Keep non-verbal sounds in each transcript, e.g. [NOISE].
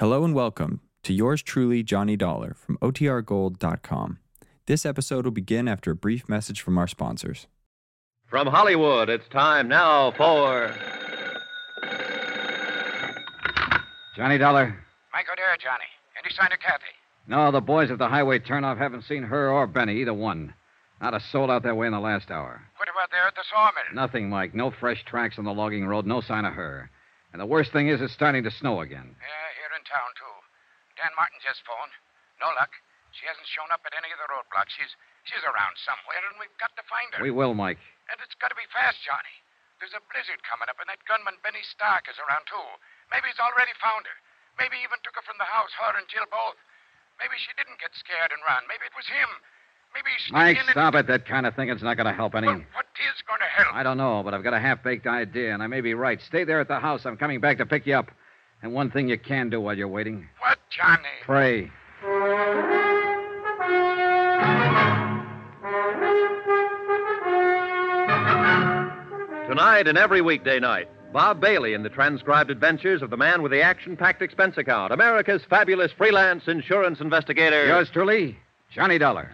Hello and welcome to yours truly, Johnny Dollar from OTRGold.com. This episode will begin after a brief message from our sponsors. From Hollywood, it's time now for. Johnny Dollar? Mike O'Dare, Johnny. Any sign of Kathy? No, the boys at the highway turnoff haven't seen her or Benny, either one. Not a soul out that way in the last hour. What about there at the sawmill? Nothing, Mike. No fresh tracks on the logging road, no sign of her. And the worst thing is it's starting to snow again. Yeah, here in town, too. Dan Martin just phoned. No luck. She hasn't shown up at any of the roadblocks. She's she's around somewhere, and we've got to find her. We will, Mike. And it's got to be fast, Johnny. There's a blizzard coming up, and that gunman Benny Stark is around, too. Maybe he's already found her. Maybe he even took her from the house, her and Jill both. Maybe she didn't get scared and run. Maybe it was him. Maybe he Mike, in and... stop it. That kind of thing thinking's not going to help any. Well, what is going to help? I don't know, but I've got a half baked idea, and I may be right. Stay there at the house. I'm coming back to pick you up. And one thing you can do while you're waiting What, Johnny? pray. Tonight and every weekday night, Bob Bailey in the transcribed adventures of the man with the action packed expense account, America's fabulous freelance insurance investigator. Yours truly, Johnny Dollar.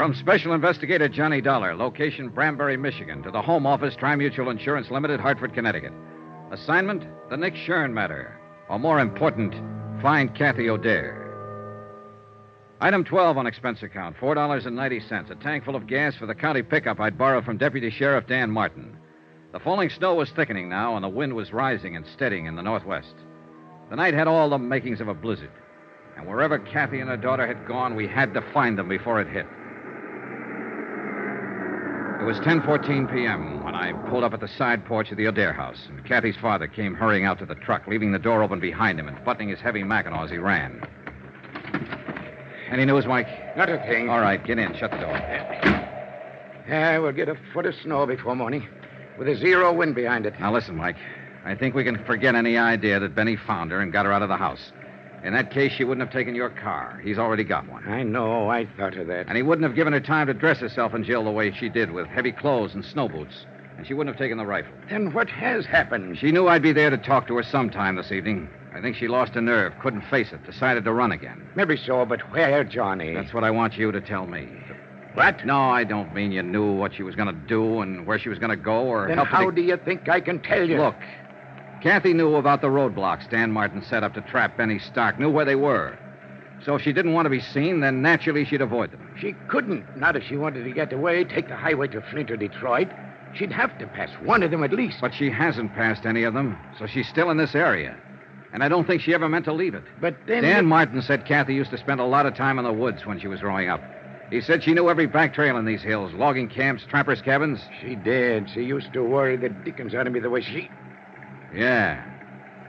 From Special Investigator Johnny Dollar, location Branbury, Michigan, to the Home Office, Trimutual Insurance Limited, Hartford, Connecticut. Assignment The Nick Shern Matter. Or more important, find Kathy O'Dare. Item 12 on expense account $4.90. A tank full of gas for the county pickup I'd borrowed from Deputy Sheriff Dan Martin. The falling snow was thickening now, and the wind was rising and steadying in the northwest. The night had all the makings of a blizzard. And wherever Kathy and her daughter had gone, we had to find them before it hit. It was 10:14 p.m. when I pulled up at the side porch of the O'Dare house, and Kathy's father came hurrying out to the truck, leaving the door open behind him and buttoning his heavy mackinaw as he ran. Any news, Mike? Not a thing. All right, get in. Shut the door. Yeah, we'll get a foot of snow before morning, with a zero wind behind it. Now listen, Mike. I think we can forget any idea that Benny found her and got her out of the house. In that case, she wouldn't have taken your car. He's already got one. I know. I thought of that. And he wouldn't have given her time to dress herself in jail the way she did, with heavy clothes and snow boots. And she wouldn't have taken the rifle. Then what has happened? She knew I'd be there to talk to her sometime this evening. I think she lost her nerve, couldn't face it, decided to run again. Maybe so, but where, Johnny? That's what I want you to tell me. What? No, I don't mean you knew what she was going to do and where she was going to go or Then how to... do you think I can tell you? Look, Kathy knew about the roadblocks Dan Martin set up to trap Benny Stark, knew where they were. So if she didn't want to be seen, then naturally she'd avoid them. She couldn't. Not if she wanted to get away, take the highway to Flint or Detroit. She'd have to pass one of them at least. But she hasn't passed any of them, so she's still in this area. And I don't think she ever meant to leave it. But then. Dan Martin said Kathy used to spend a lot of time in the woods when she was growing up. He said she knew every back trail in these hills, logging camps, trappers' cabins. She did. She used to worry the dickens out of me the way she. Yeah.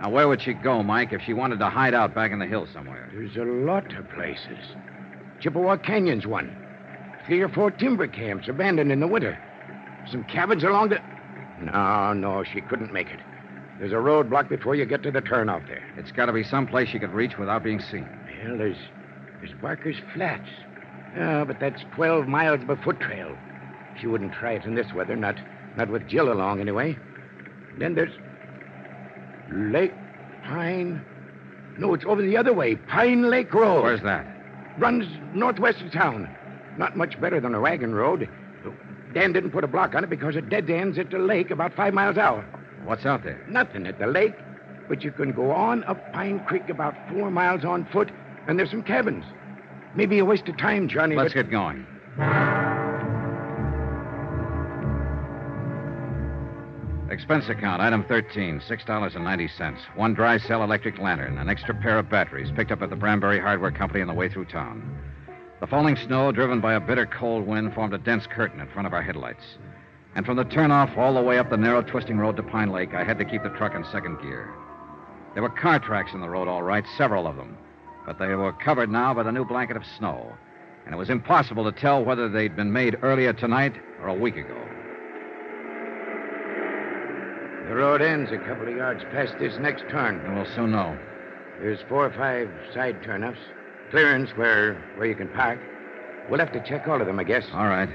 Now, where would she go, Mike, if she wanted to hide out back in the hills somewhere? There's a lot of places. Chippewa Canyon's one. Three or four timber camps abandoned in the winter. Some cabins along the. No, no, she couldn't make it. There's a roadblock before you get to the turnoff there. It's got to be some place she could reach without being seen. Well, there's there's Barker's Flats. Oh, but that's 12 miles of a foot trail. She wouldn't try it in this weather, not not with Jill along anyway. Then there's Lake Pine. No, it's over the other way. Pine Lake Road. Where's that? Runs northwest of town. Not much better than a wagon road. Dan didn't put a block on it because it dead ends at the lake about five miles out. What's out there? Nothing at the lake, but you can go on up Pine Creek about four miles on foot, and there's some cabins. Maybe a waste of time, Johnny. Let's but... get going. Expense account, item 13, $6.90. One dry cell electric lantern, an extra pair of batteries picked up at the Branbury Hardware Company on the way through town. The falling snow, driven by a bitter cold wind, formed a dense curtain in front of our headlights. And from the turnoff all the way up the narrow, twisting road to Pine Lake, I had to keep the truck in second gear. There were car tracks in the road, all right, several of them. But they were covered now by the new blanket of snow. And it was impossible to tell whether they'd been made earlier tonight or a week ago. The road ends a couple of yards past this next turn. We'll soon know. There's four or five side turnoffs, clearance where where you can park. We'll have to check all of them, I guess. All right.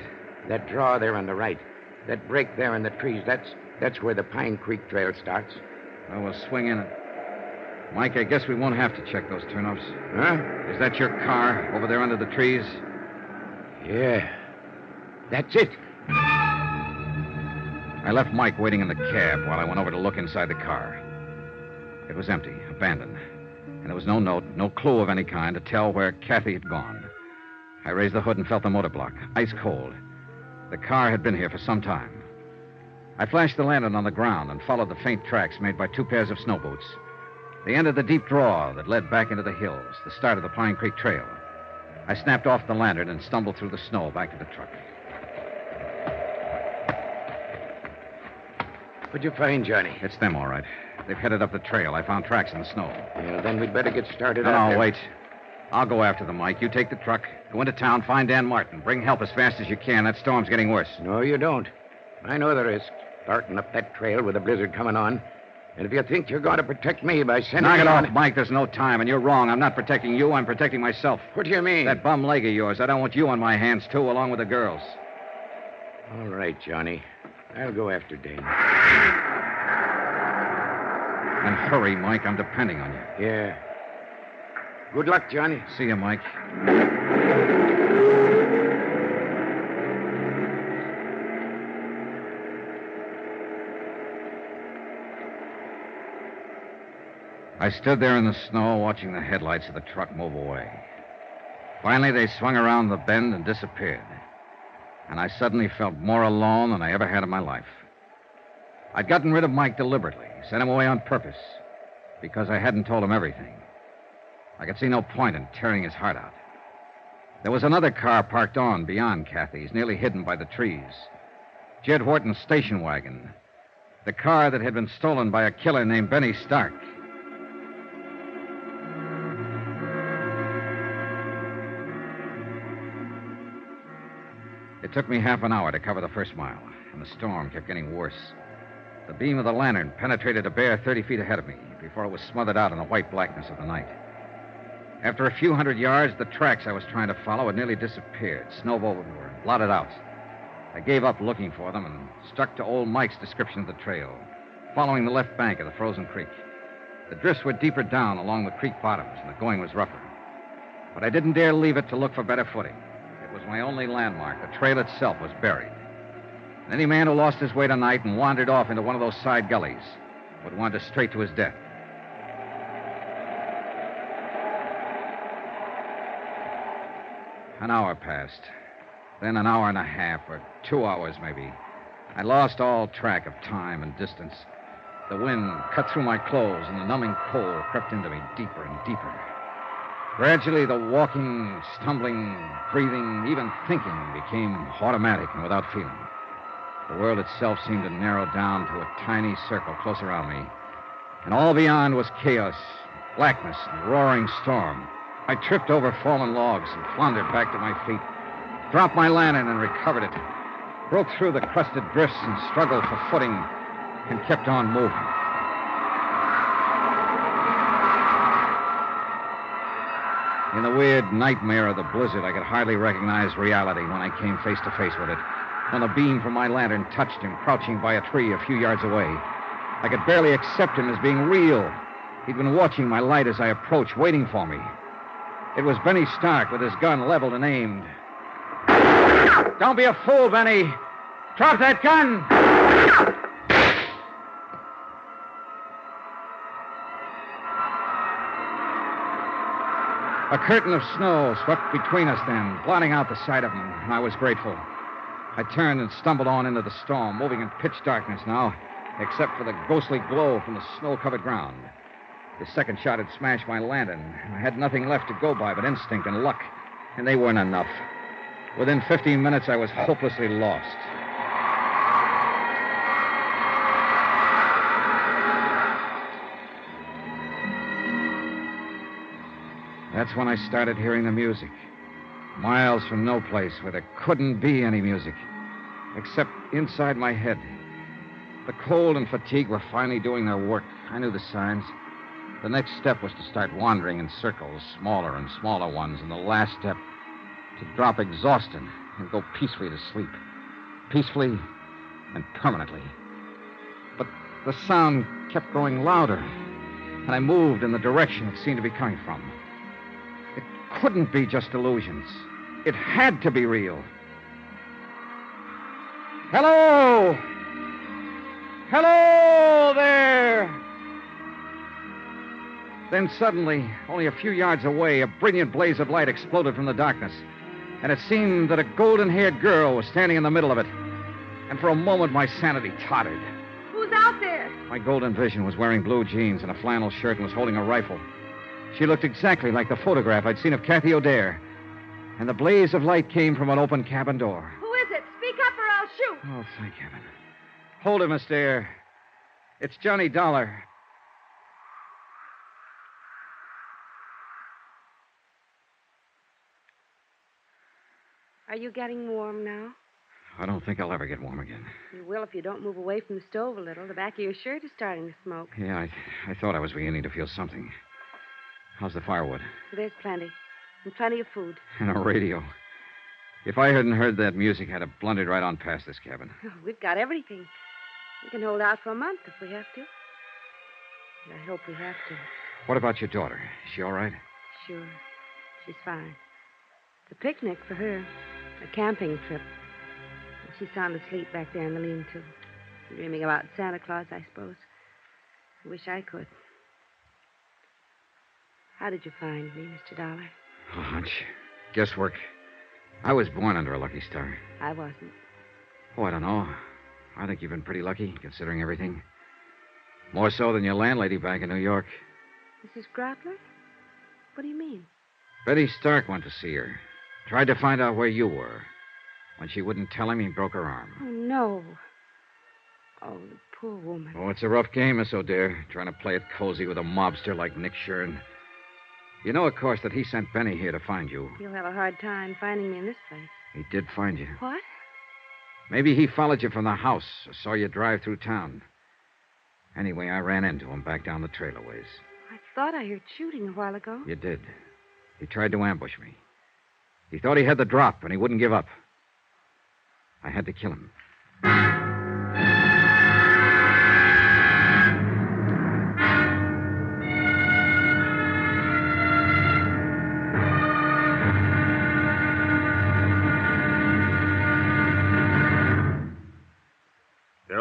That draw there on the right, that break there in the trees, that's that's where the Pine Creek Trail starts. Well, we'll swing in it. Mike, I guess we won't have to check those turnips. Huh? Is that your car over there under the trees? Yeah. That's it. I left Mike waiting in the cab while I went over to look inside the car. It was empty, abandoned, and there was no note, no clue of any kind to tell where Kathy had gone. I raised the hood and felt the motor block, ice cold. The car had been here for some time. I flashed the lantern on the ground and followed the faint tracks made by two pairs of snow boots. They entered the deep draw that led back into the hills, the start of the Pine Creek Trail. I snapped off the lantern and stumbled through the snow back to the truck. What'd you find, Johnny? It's them, all right. They've headed up the trail. I found tracks in the snow. Well, then we'd better get started No, no, there. wait. I'll go after them, Mike. You take the truck, go into town, find Dan Martin. Bring help as fast as you can. That storm's getting worse. No, you don't. I know the risk. Starting up that trail with a blizzard coming on. And if you think you're going to protect me by sending Knock it on- off, Mike. There's no time, and you're wrong. I'm not protecting you. I'm protecting myself. What do you mean? That bum leg of yours. I don't want you on my hands, too, along with the girls. All right, Johnny. I'll go after Dan. And hurry, Mike. I'm depending on you. Yeah. Good luck, Johnny. See you, Mike. I stood there in the snow watching the headlights of the truck move away. Finally, they swung around the bend and disappeared. And I suddenly felt more alone than I ever had in my life. I'd gotten rid of Mike deliberately, sent him away on purpose, because I hadn't told him everything. I could see no point in tearing his heart out. There was another car parked on beyond Kathy's, nearly hidden by the trees. Jed Wharton's station wagon. The car that had been stolen by a killer named Benny Stark. It took me half an hour to cover the first mile, and the storm kept getting worse. The beam of the lantern penetrated a bare 30 feet ahead of me before it was smothered out in the white blackness of the night. After a few hundred yards, the tracks I was trying to follow had nearly disappeared, snowed over and blotted out. I gave up looking for them and stuck to old Mike's description of the trail, following the left bank of the frozen creek. The drifts were deeper down along the creek bottoms, and the going was rougher. But I didn't dare leave it to look for better footing. Was my only landmark. The trail itself was buried. And any man who lost his way tonight and wandered off into one of those side gullies would wander straight to his death. An hour passed. Then an hour and a half, or two hours maybe. I lost all track of time and distance. The wind cut through my clothes, and the numbing cold crept into me deeper and deeper. Gradually, the walking, stumbling, breathing, even thinking became automatic and without feeling. The world itself seemed to narrow down to a tiny circle close around me. And all beyond was chaos, blackness, and roaring storm. I tripped over fallen logs and floundered back to my feet, dropped my lantern and recovered it, broke through the crusted drifts and struggled for footing, and kept on moving. In the weird nightmare of the blizzard, I could hardly recognize reality when I came face to face with it. When the beam from my lantern touched him, crouching by a tree a few yards away. I could barely accept him as being real. He'd been watching my light as I approached, waiting for me. It was Benny Stark with his gun leveled and aimed. Don't be a fool, Benny. Drop that gun. A curtain of snow swept between us then, blotting out the sight of them, and I was grateful. I turned and stumbled on into the storm, moving in pitch darkness now, except for the ghostly glow from the snow covered ground. The second shot had smashed my lantern. I had nothing left to go by but instinct and luck, and they weren't enough. Within 15 minutes, I was hopelessly lost. That's when I started hearing the music. Miles from no place where there couldn't be any music, except inside my head. The cold and fatigue were finally doing their work. I knew the signs. The next step was to start wandering in circles, smaller and smaller ones, and the last step to drop exhausted and go peacefully to sleep. Peacefully and permanently. But the sound kept growing louder, and I moved in the direction it seemed to be coming from. It couldn't be just illusions. It had to be real. Hello! Hello there! Then suddenly, only a few yards away, a brilliant blaze of light exploded from the darkness. And it seemed that a golden haired girl was standing in the middle of it. And for a moment, my sanity tottered. Who's out there? My golden vision was wearing blue jeans and a flannel shirt and was holding a rifle. She looked exactly like the photograph I'd seen of Kathy O'Dare. And the blaze of light came from an open cabin door. Who is it? Speak up or I'll shoot. Oh, thank heaven. Hold him, Miss Dare. It's Johnny Dollar. Are you getting warm now? I don't think I'll ever get warm again. You will if you don't move away from the stove a little. The back of your shirt is starting to smoke. Yeah, I, I thought I was beginning to feel something. How's the firewood? There's plenty. And plenty of food. [LAUGHS] And a radio. If I hadn't heard that music, I'd have blundered right on past this cabin. Oh, we've got everything. We can hold out for a month if we have to. And I hope we have to. What about your daughter? Is she all right? Sure. She's fine. It's a picnic for her. A camping trip. And she's sound asleep back there in the lean-to. Dreaming about Santa Claus, I suppose. I wish I could. How did you find me, Mr. Dollar? Oh, a hunch. Guesswork. I was born under a lucky star. I wasn't. Oh, I don't know. I think you've been pretty lucky, considering everything. More so than your landlady back in New York. Mrs. Grotler? What do you mean? Benny Stark went to see her. Tried to find out where you were. When she wouldn't tell him, he broke her arm. Oh, no. Oh, the poor woman. Oh, it's a rough game, Miss O'Dare, trying to play it cozy with a mobster like Nick Shern. You know, of course, that he sent Benny here to find you. You'll have a hard time finding me in this place. He did find you. What? Maybe he followed you from the house or saw you drive through town. Anyway, I ran into him back down the trailer ways. I thought I heard shooting a while ago. You did. He tried to ambush me. He thought he had the drop, and he wouldn't give up. I had to kill him.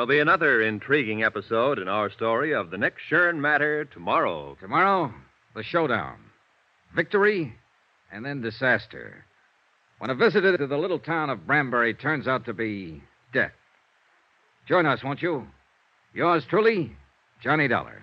Be another intriguing episode in our story of the Nick Shern matter tomorrow. Tomorrow, the showdown. Victory, and then disaster. When a visitor to the little town of Branbury turns out to be death. Join us, won't you? Yours truly, Johnny Dollar.